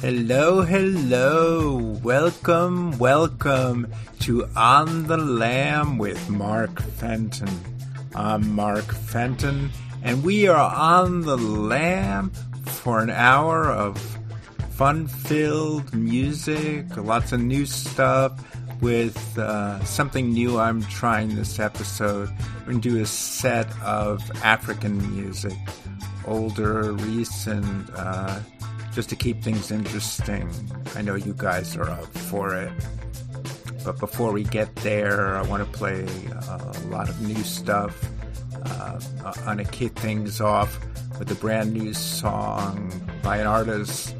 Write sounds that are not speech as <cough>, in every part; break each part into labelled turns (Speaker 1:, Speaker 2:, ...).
Speaker 1: Hello, hello. Welcome, welcome to On the Lam with Mark Fenton. I'm Mark Fenton, and we are on the lam for an hour of fun filled music, lots of new stuff with uh, something new I'm trying this episode. We're going to do a set of African music, older, recent, uh, just to keep things interesting. I know you guys are up for it. But before we get there, I want to play uh, a lot of new stuff. Uh, I want to kick things off with a brand new song by an artist.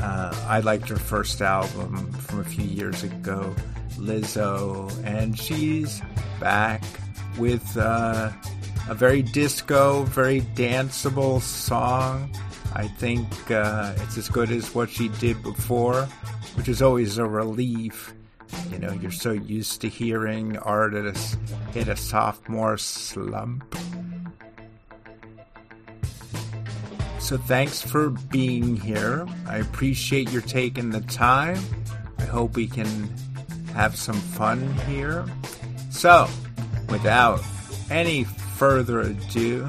Speaker 1: Uh, I liked her first album from a few years ago, Lizzo, and she's back with uh, a very disco, very danceable song. I think uh, it's as good as what she did before, which is always a relief. You know, you're so used to hearing artists hit a sophomore slump. So thanks for being here. I appreciate your taking the time. I hope we can have some fun here. So, without any further ado,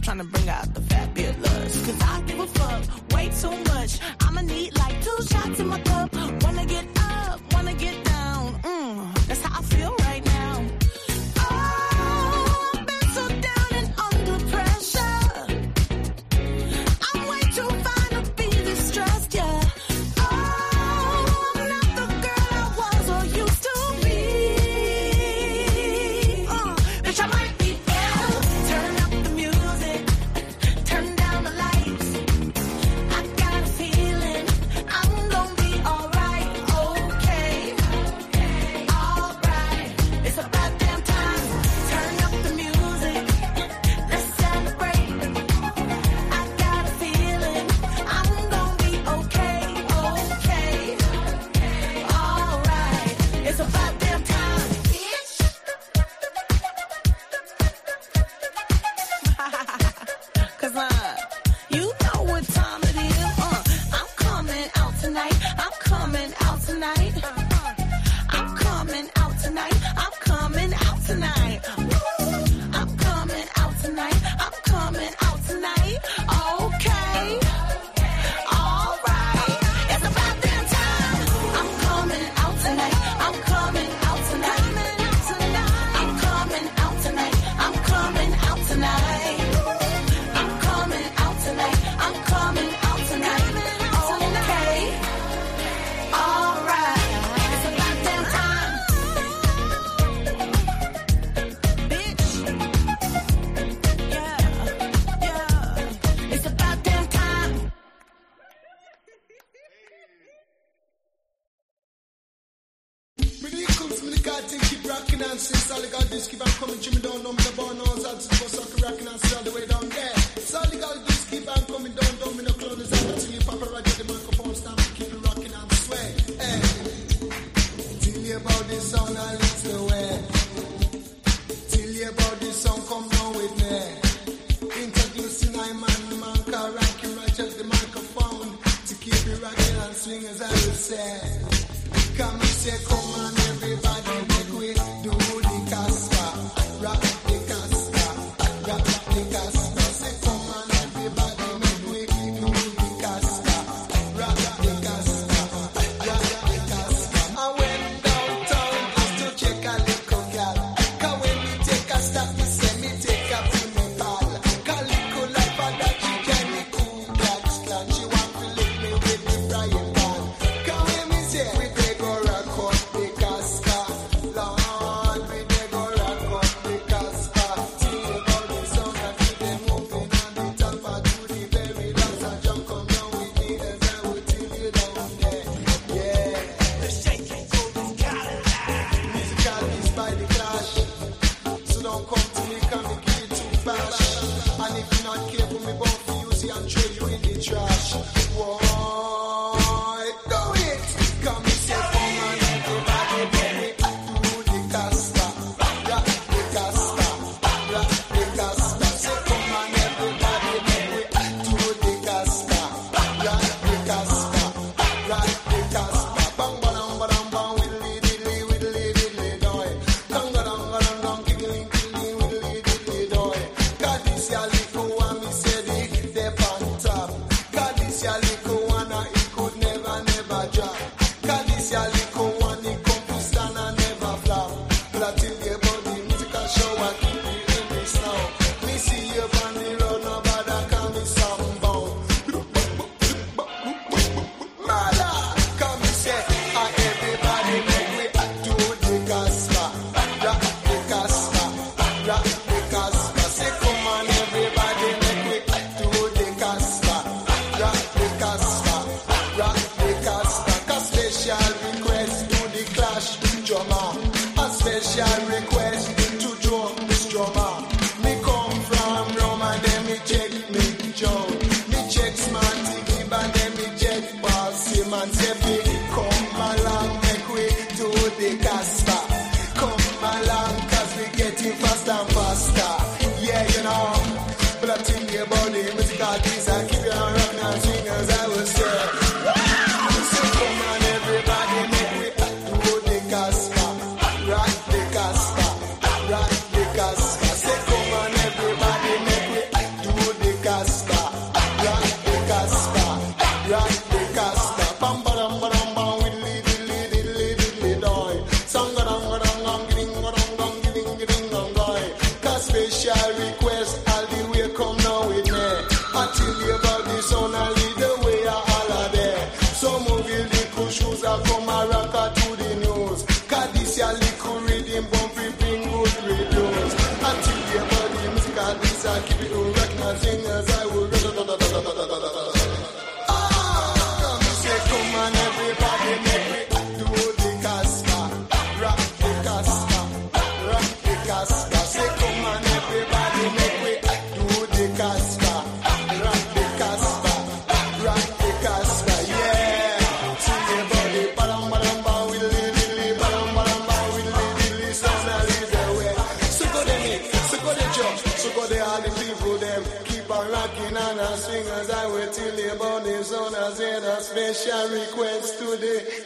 Speaker 2: Trying to bring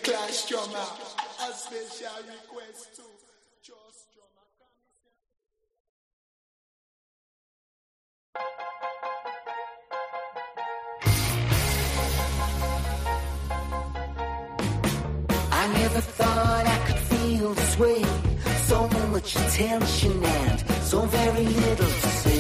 Speaker 3: class drummer. A special request to just drummer.
Speaker 4: I never thought I could feel this way. So much attention and so very little to say.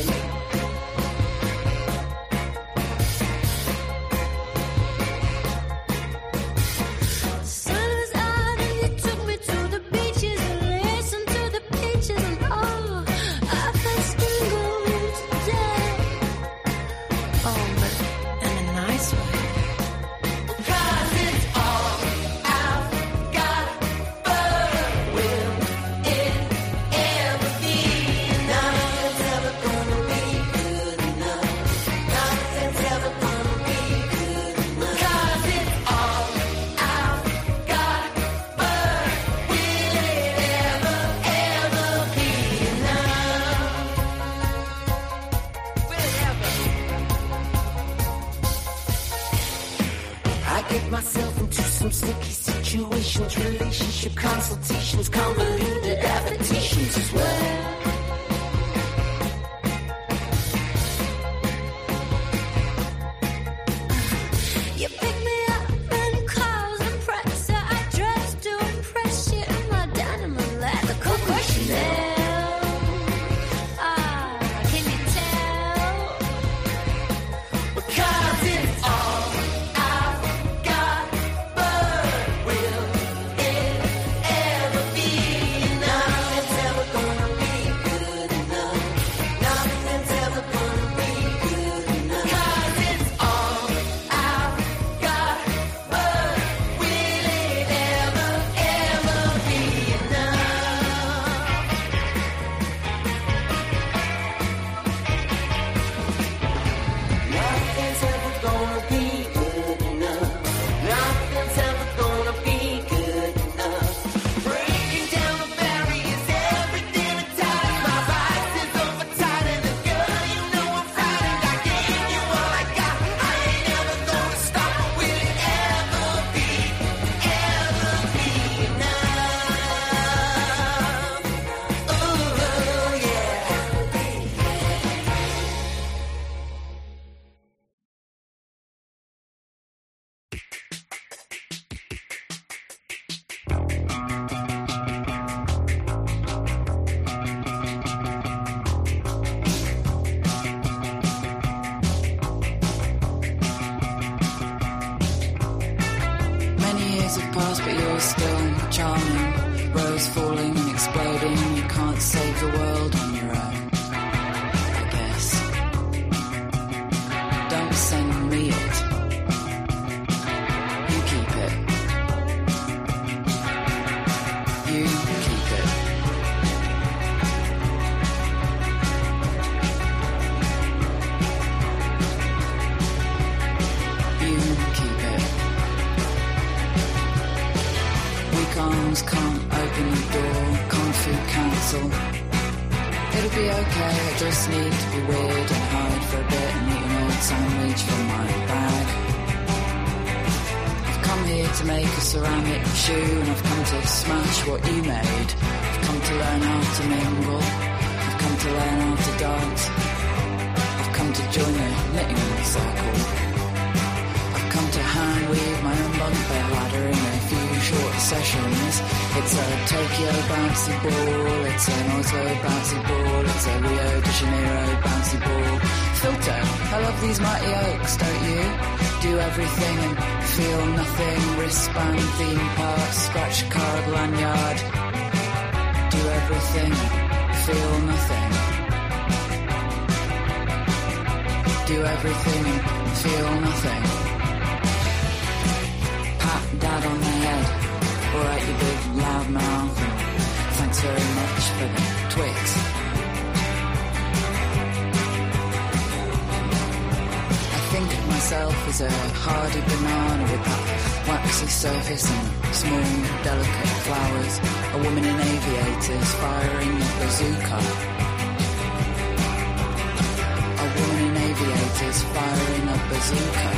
Speaker 5: band, theme park, scratch card, lanyard. Do everything, feel nothing. Do everything, feel nothing. Pat dad on the head. Alright, you big loud mouth. Thanks very much for the Twix. I think of myself as a hardy banana with that waxy surface and small, delicate flowers. A woman in aviators firing a bazooka. A woman in aviators firing a bazooka.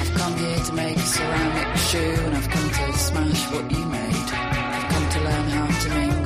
Speaker 5: I've come here to make a ceramic shoe and I've come to smash what you made. I've come to learn how to mingle.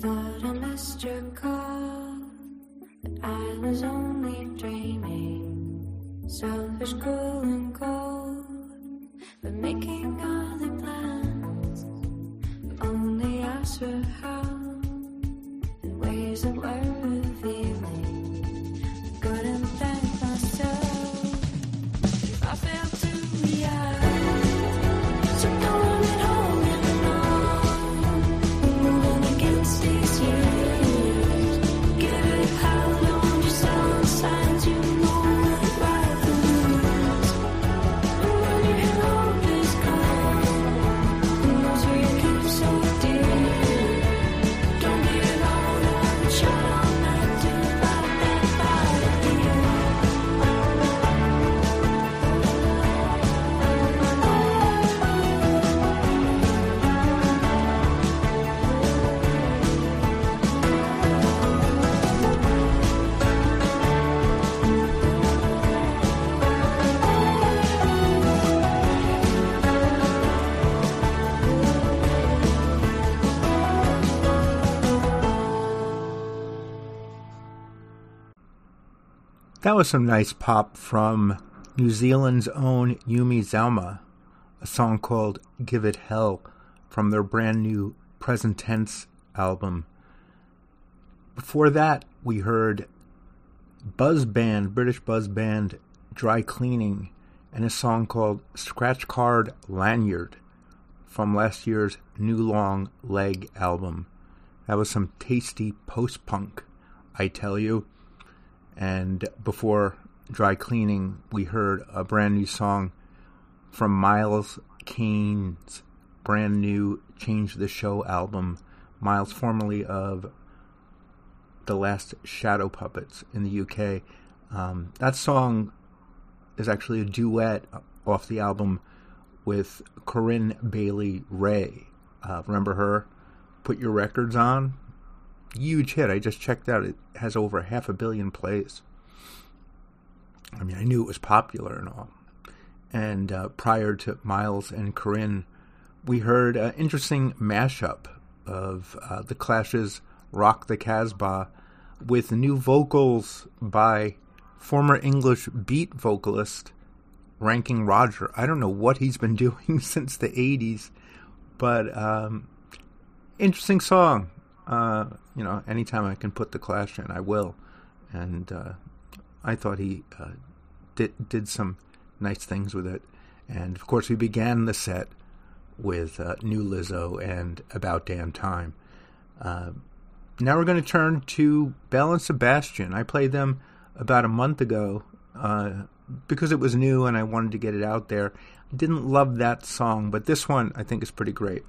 Speaker 5: Thought I missed your call, but I was only dreaming. Selfish, cruel, and cold, but making other plans. Only asked for help in ways that were That
Speaker 1: was some nice pop from New Zealand's own Yumi Zouma, a song called Give It Hell from their brand new Present Tense album. Before that, we heard Buzz Band, British Buzz Band, Dry Cleaning, and a song called Scratch Card Lanyard from last year's New Long Leg album. That was some tasty post punk, I tell you. And before Dry Cleaning, we heard a brand new song from Miles Kane's brand new Change the Show album. Miles, formerly of The Last Shadow Puppets in the UK. Um, that song is actually a duet off the album with Corinne Bailey Rae. Uh, remember her? Put Your Records On? Huge hit. I just checked out. It has over half a billion plays. I mean, I knew it was popular and all. And uh, prior to Miles and Corinne, we heard an interesting mashup of uh, the Clash's Rock the Casbah with new vocals by former English beat vocalist Ranking Roger. I don't know what he's been <laughs> doing since the 80s, but um, interesting song. Uh, you know, anytime I can put the Clash in, I will. And uh, I thought he uh, did did some nice things with it. And of course, we began the set with uh, New Lizzo and About Damn Time. Uh, now we're going to turn to Belle and Sebastian. I played them about a month ago uh, because it was new and I wanted to get it out there. I didn't love that song, but this one I think is pretty great.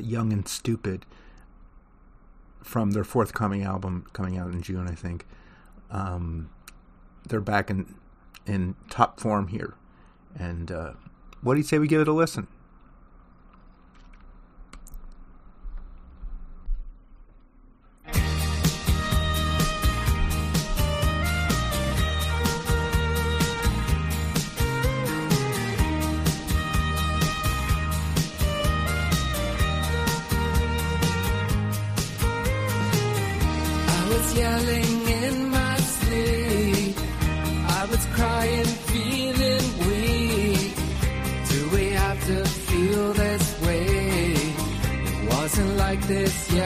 Speaker 1: Young and Stupid from their forthcoming album coming out in June, I think. Um, they're back in in top form here. And uh, what do you say we give it a listen?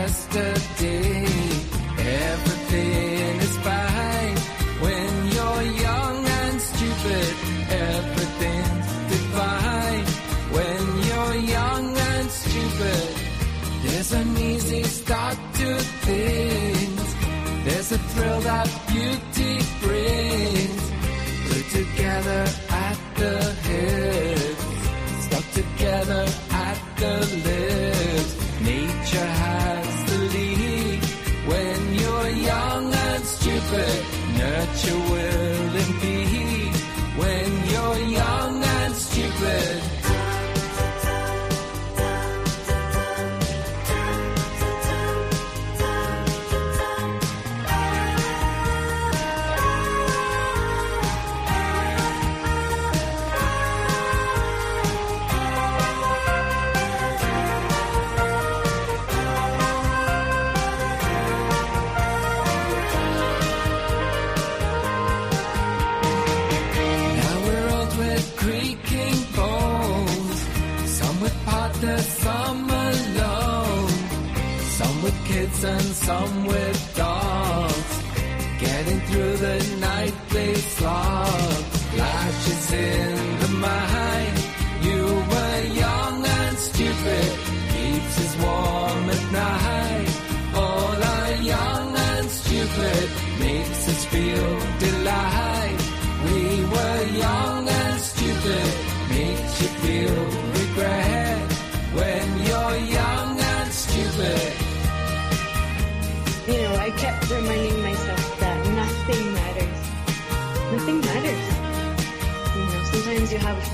Speaker 6: Yesterday. Everything is fine when you're young and stupid. When you're young and stupid. There's an easy start to things. There's a thrill that beauty brings. Together
Speaker 5: somewhere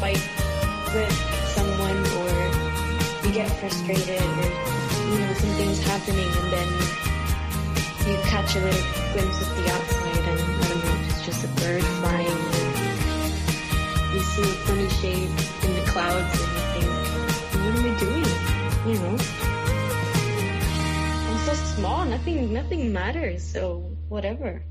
Speaker 5: fight with someone or you get frustrated or, you know, something's happening and then you catch a little glimpse of the outside and I don't know, it's just a bird flying or you see funny shape in the clouds and you think, what am I doing? You know? I'm so small, nothing, nothing matters, so whatever.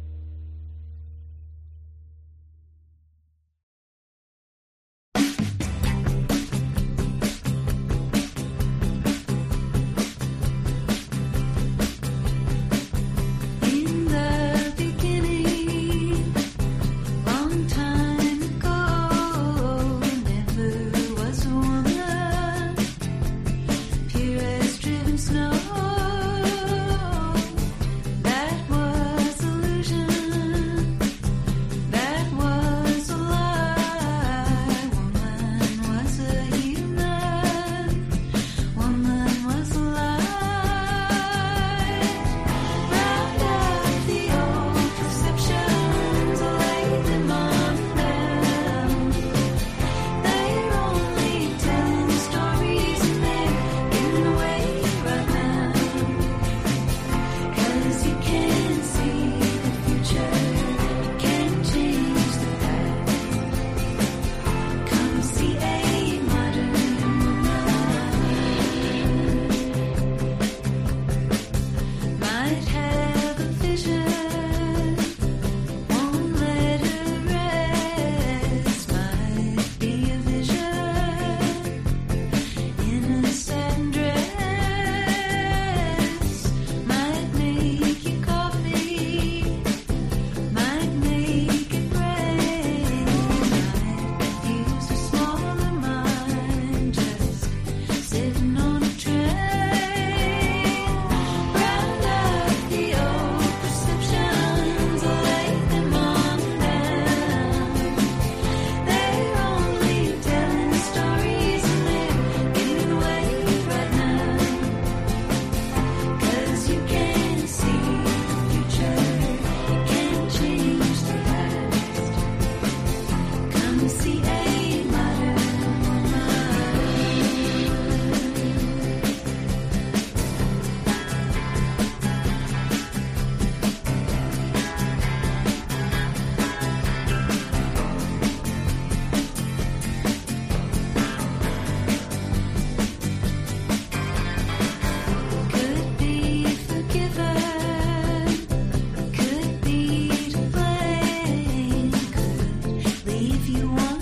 Speaker 7: you
Speaker 8: want.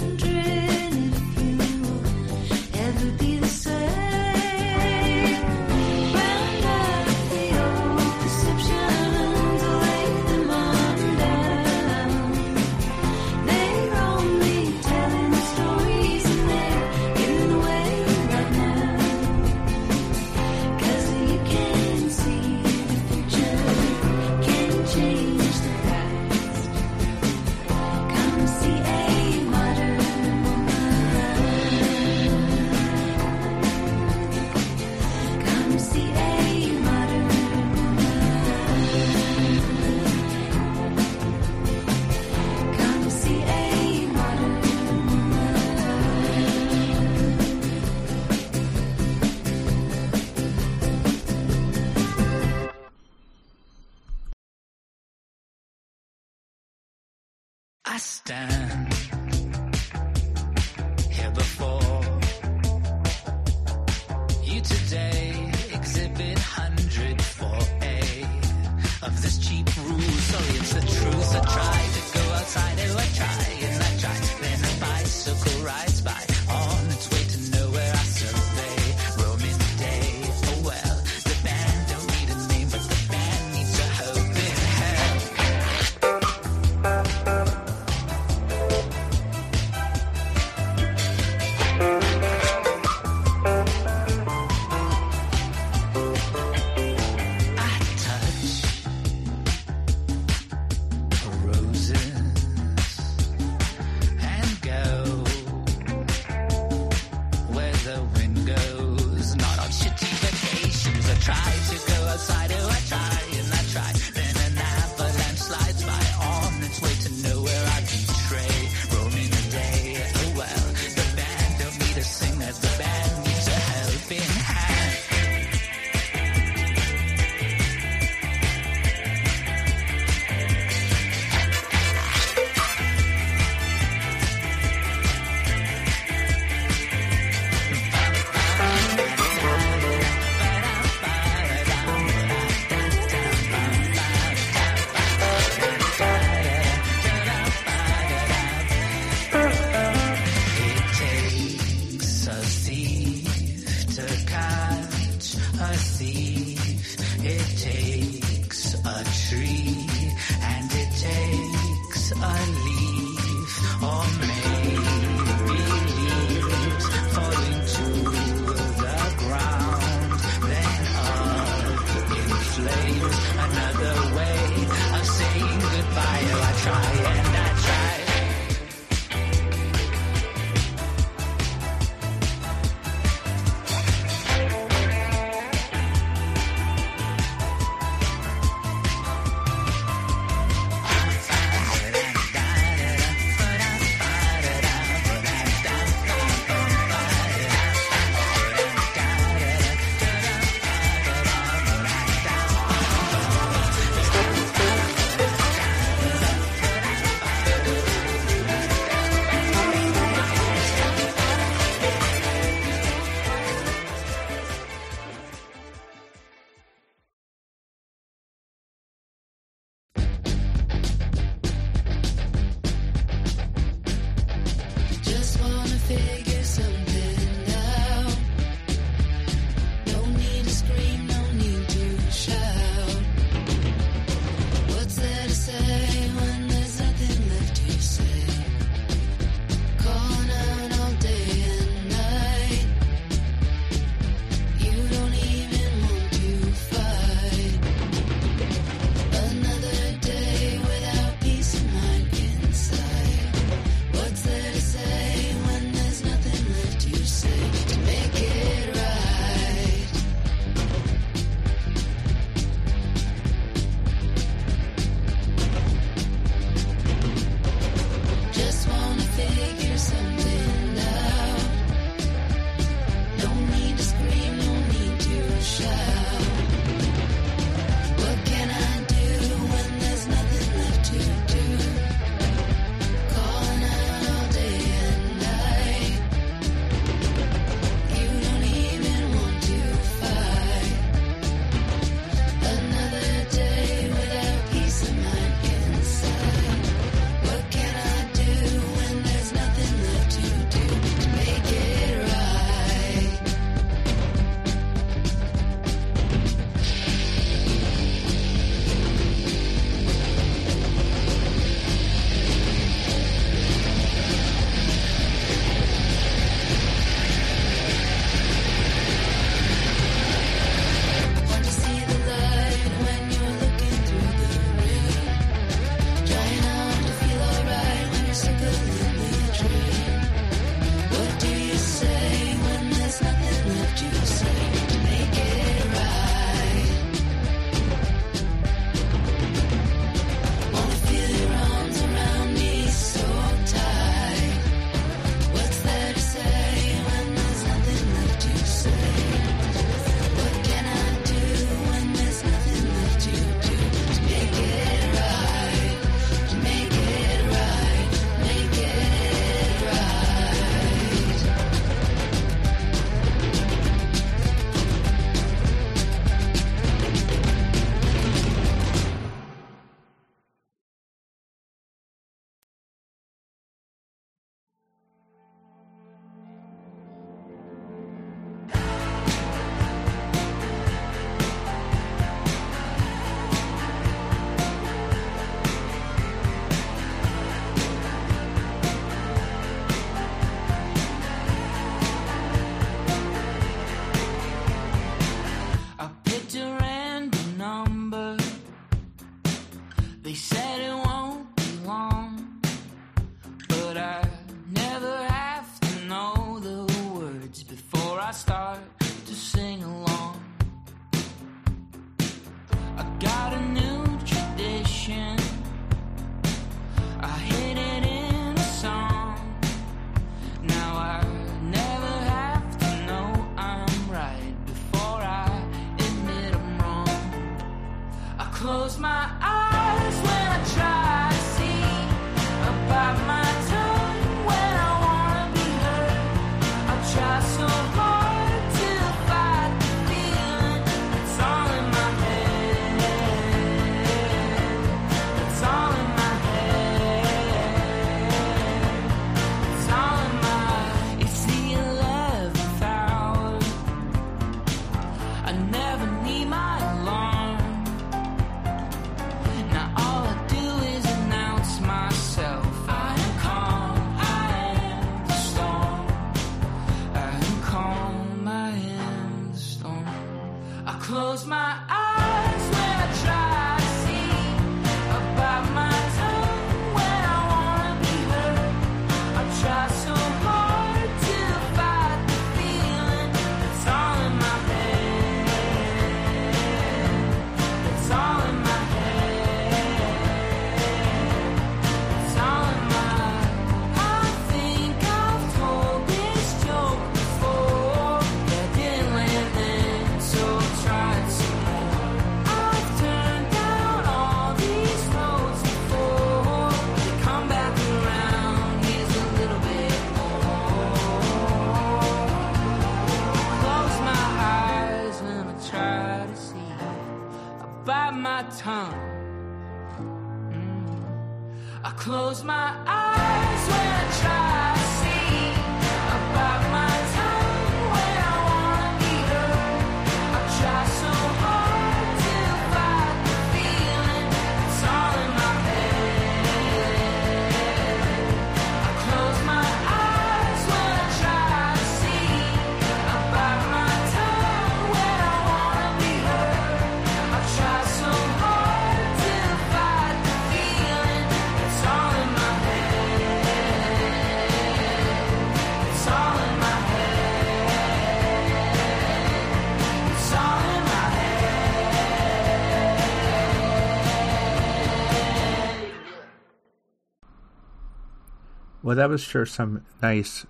Speaker 8: Well,
Speaker 1: that was sure some nice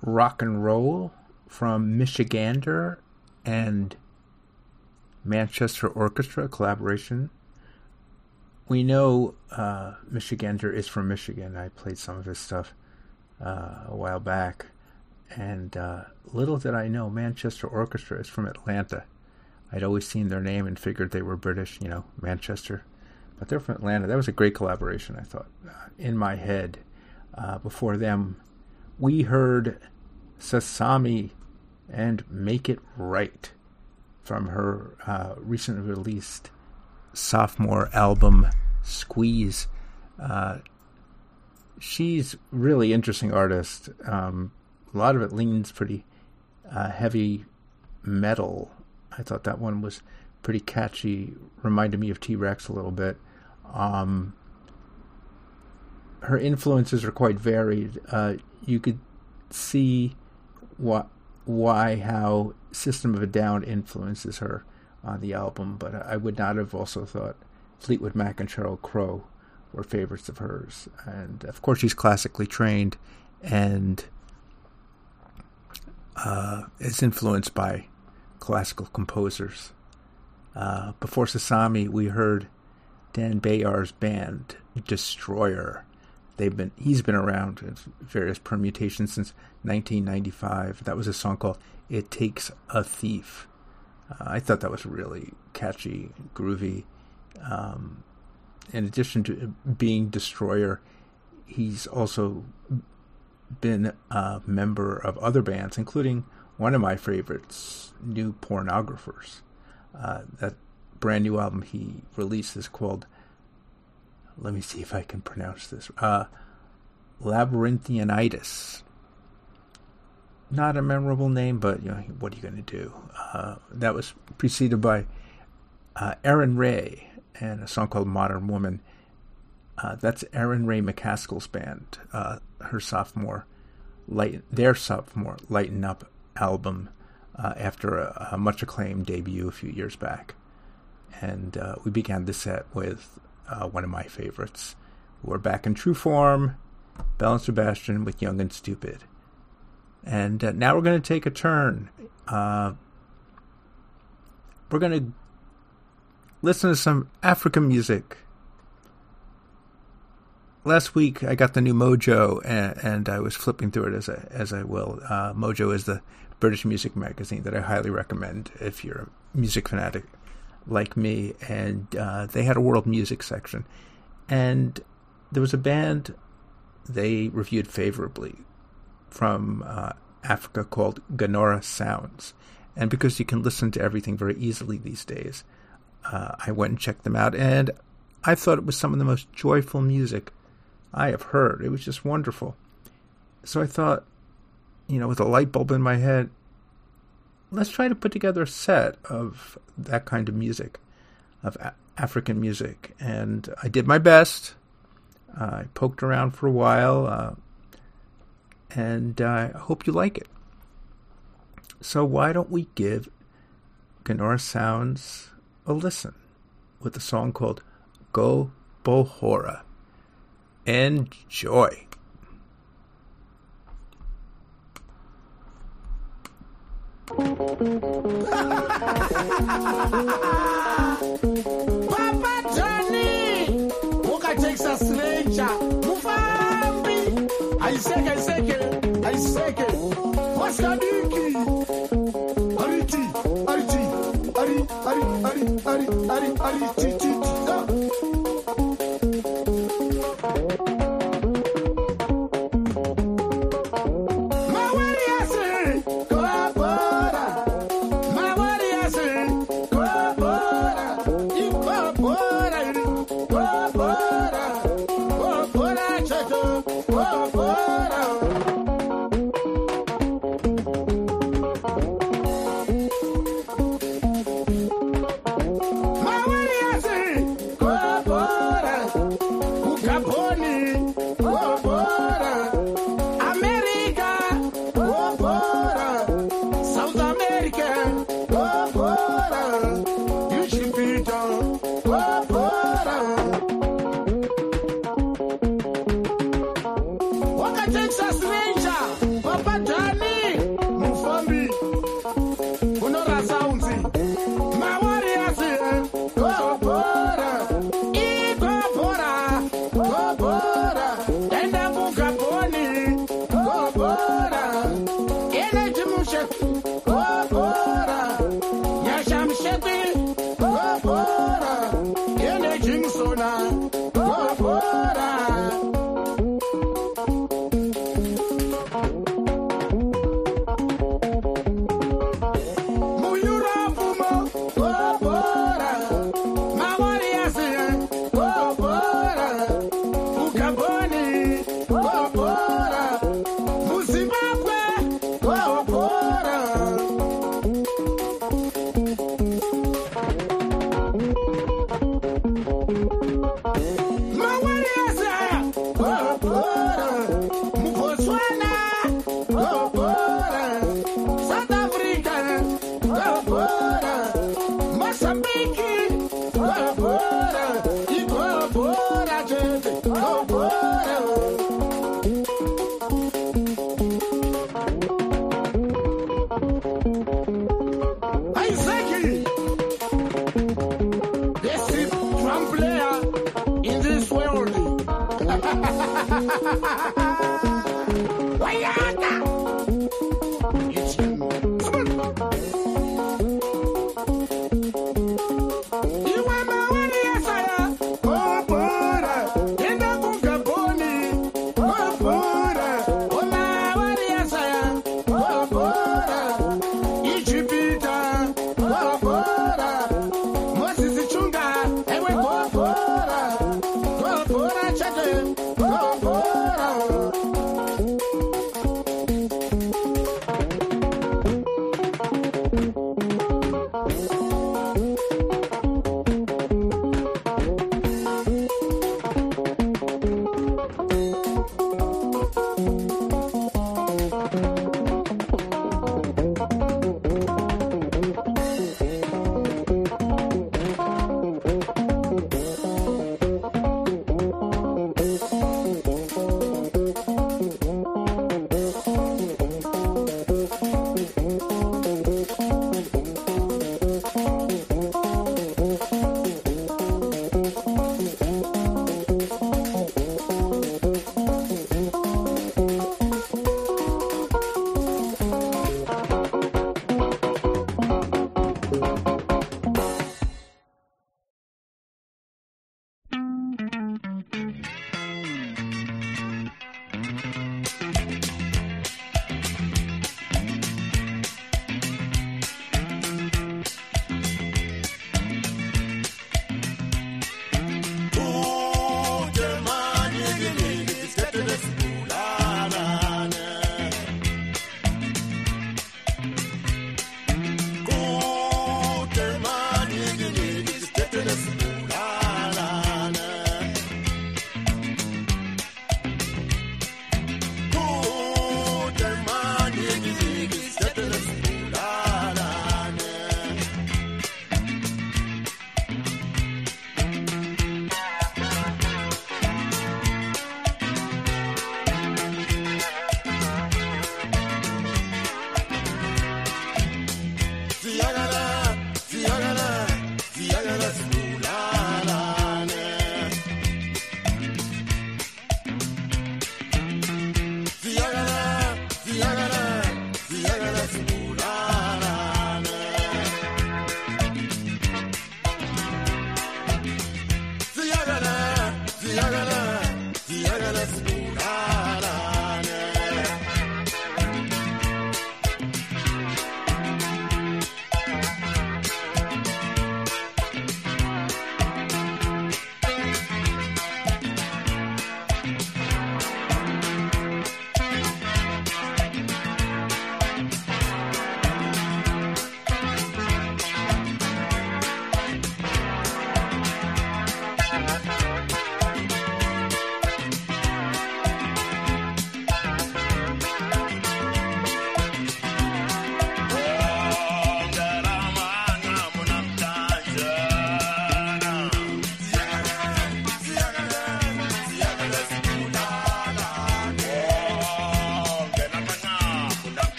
Speaker 1: rock and roll from Michigander and Manchester Orchestra collaboration. We know uh, Michigander is from Michigan. I played some of his stuff uh, a while back. And uh, little did I know, Manchester Orchestra is from Atlanta. I'd always seen their name and figured they were British, you know, Manchester. But they're from Atlanta. That was a great collaboration, I thought. Uh, in my head, uh, before them, we heard Sasami and Make It Right from her uh, recently released sophomore album, Squeeze. Uh, she's really interesting artist. Um, a lot of it leans pretty uh, heavy metal. I thought that one was pretty catchy. Reminded me of T Rex a little bit. Um, her influences are quite varied. Uh, you could see what, why, how System of a Down influences her on the album, but I would not have also thought Fleetwood Mac and Sheryl Crow were favorites of hers. And of course, she's classically trained and uh, is influenced by classical composers. Uh, before Sasami, we heard Dan Bejar's band Destroyer. They've been he's been around in various permutations since 1995. That was a song called "It Takes a Thief." Uh, I thought that was really catchy, groovy. Um, in addition to being Destroyer, he's also been a member of other bands, including one of my favorites, New Pornographers. Uh, that brand new album he released is called, let me see if I can pronounce this, uh, Labyrinthianitis. Not a memorable name, but you know, what are you going to do? Uh, that was preceded by uh, Erin Rae and a song called Modern Woman. Uh, that's Erin Rae McCaskill's band, uh, her sophomore, light, their sophomore Lighten Up album uh, after a, a much acclaimed debut a few years back. And uh, we began the set with uh, one of my favorites. We're back in true form, Belle and Sebastian with Young and Stupid. And uh, now we're going to take a turn. Uh, we're going to listen to some African music. Last week I got the new Mojo, and, and I was flipping through it as I as I will. Uh, Mojo is the British music magazine that I highly recommend if you're a music fanatic like me. And uh, they had a world music section, and there was a band they reviewed favorably from uh, Africa called Gonora Sounds. And because you can listen to everything very easily these days, uh, I went and checked them out, and I thought it was some of the most joyful music I have heard. It was just wonderful. So I thought, you know, with a light bulb in my head, let's try to put together a set of that kind of music, of a- African music. And I did my best. Uh, I poked around for a while, uh, and I hope you like it. So why don't we give Gonora Sounds a listen with a song called Go Bohora. Enjoy.
Speaker 9: Papa Johnny, Walker Texas Ranger, Mufambi, Aiseke, Aiseke, Aiseke, Wasadiki, Ariti, Ariti, Ari, Ari, Ari, Ari, Ari, Ari,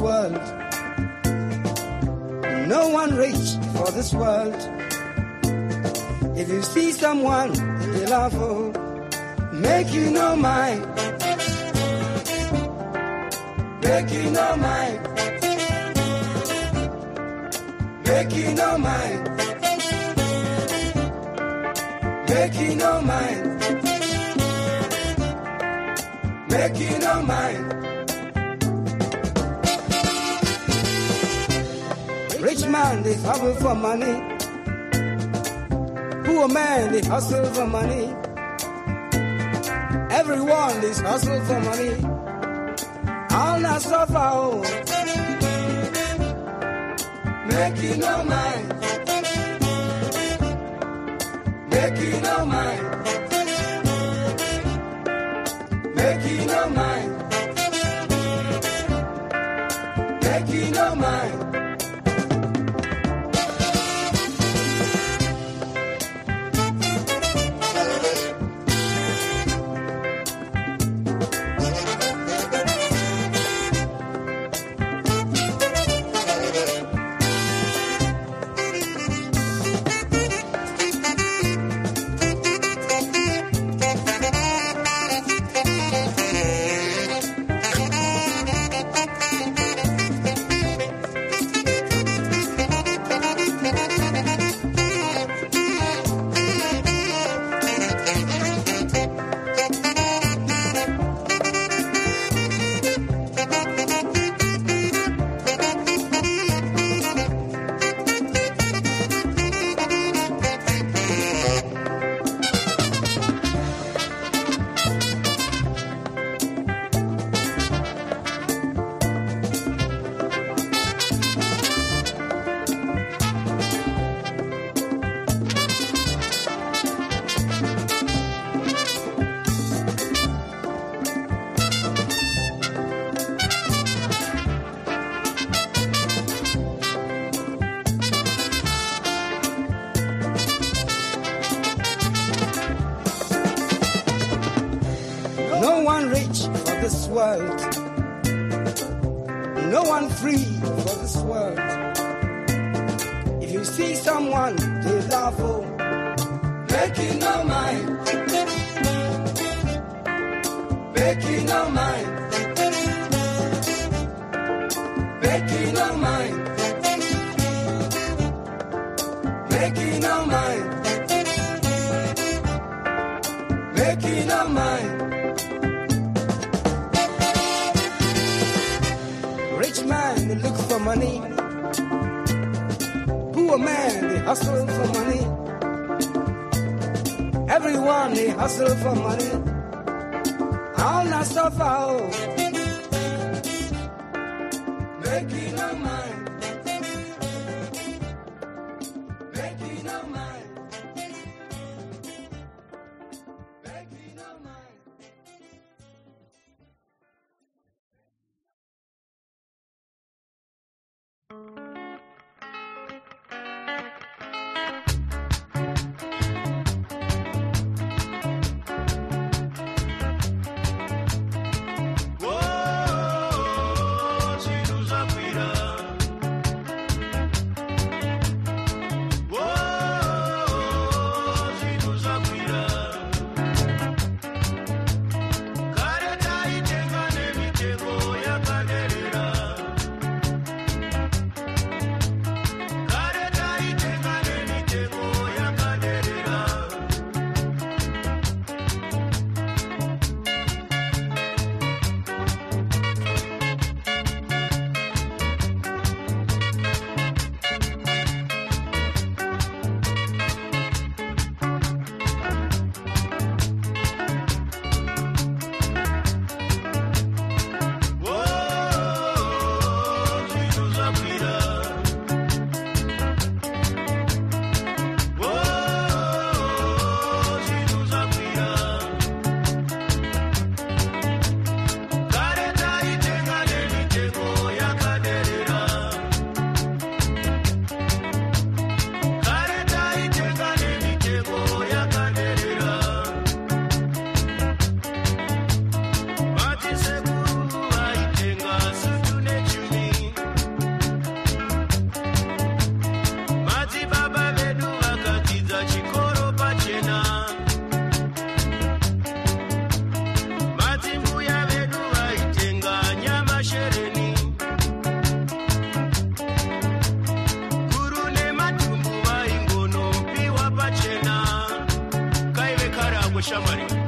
Speaker 9: world.
Speaker 10: No one rich for this world. If you see someone that the love, oh, make you know mine. money. Poor man, they hustle for money. Everyone, is hustle for money. I'll not suffer. Oh. Making no money. Everyone they hustle for money. All
Speaker 11: that stuff out. with money.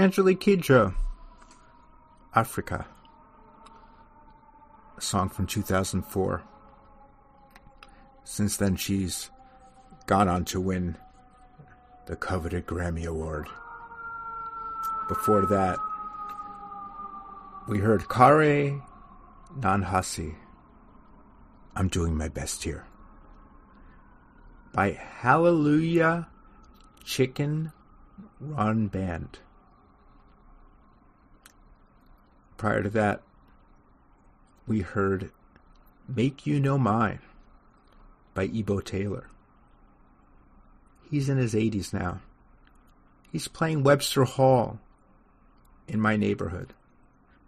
Speaker 1: Angelique Kidjo, Afrika. A song from 2004. Since then, she's gone on to win the coveted Grammy Award. Before that, we heard Kare Nanhasi. I'm doing my best here. By Hallelujah Chicken Run Band. Prior to that, we heard Make You No Mind by Ebo Taylor. He's in his 80s now. He's playing Webster Hall in my neighborhood.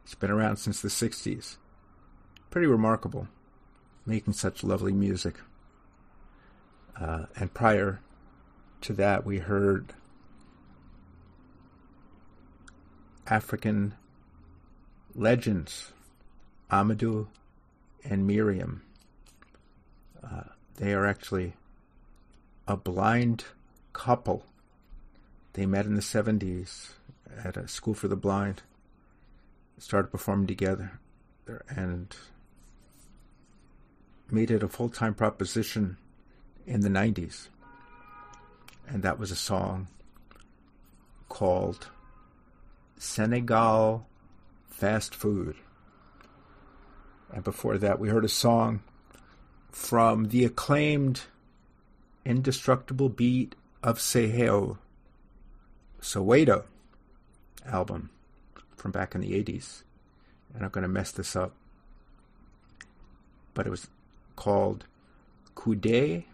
Speaker 1: He's been around since the 60s. Pretty remarkable, making such lovely music. Uh, and prior to that, we heard African legends, Amadou and Miriam. Uh, they are actually a blind couple. They met in the 70s at a school for the blind, started performing together, and made it a full time proposition in the 90s. And that was a song called Senegal Fast Food. And before that, we heard a song from the acclaimed Indestructible Beat of Seheo, Soweto album from back in the 80s. And I'm going to mess this up. But it was called Qhude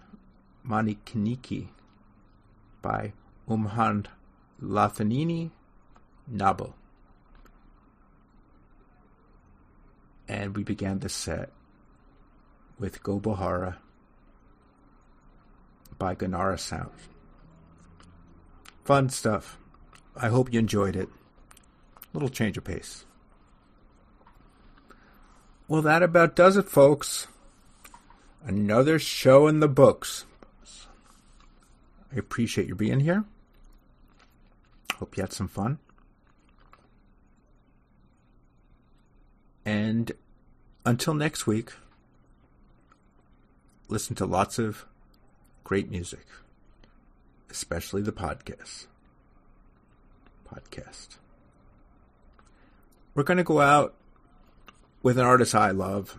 Speaker 1: Manikiniki by Umhan Lathanini Nabo. And we began the set with Go Bohora by Gonora Sound. Fun stuff. I hope you enjoyed it. Little change of pace. Well, that about does it, folks. Another show in the books. I appreciate you being here. Hope you had some fun. And until next week, listen to lots of great music, especially the podcast. Podcast. We're going to go out with an artist I love.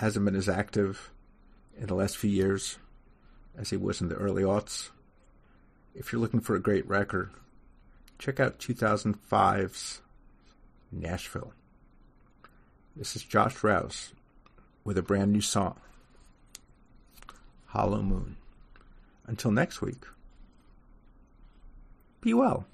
Speaker 1: Hasn't been as active in the last few years as he was in the early aughts. If you're looking for a great record, check out 2005's Nashville. This is Josh Rouse with a brand new song, Hollow Moon. Until next week, be well.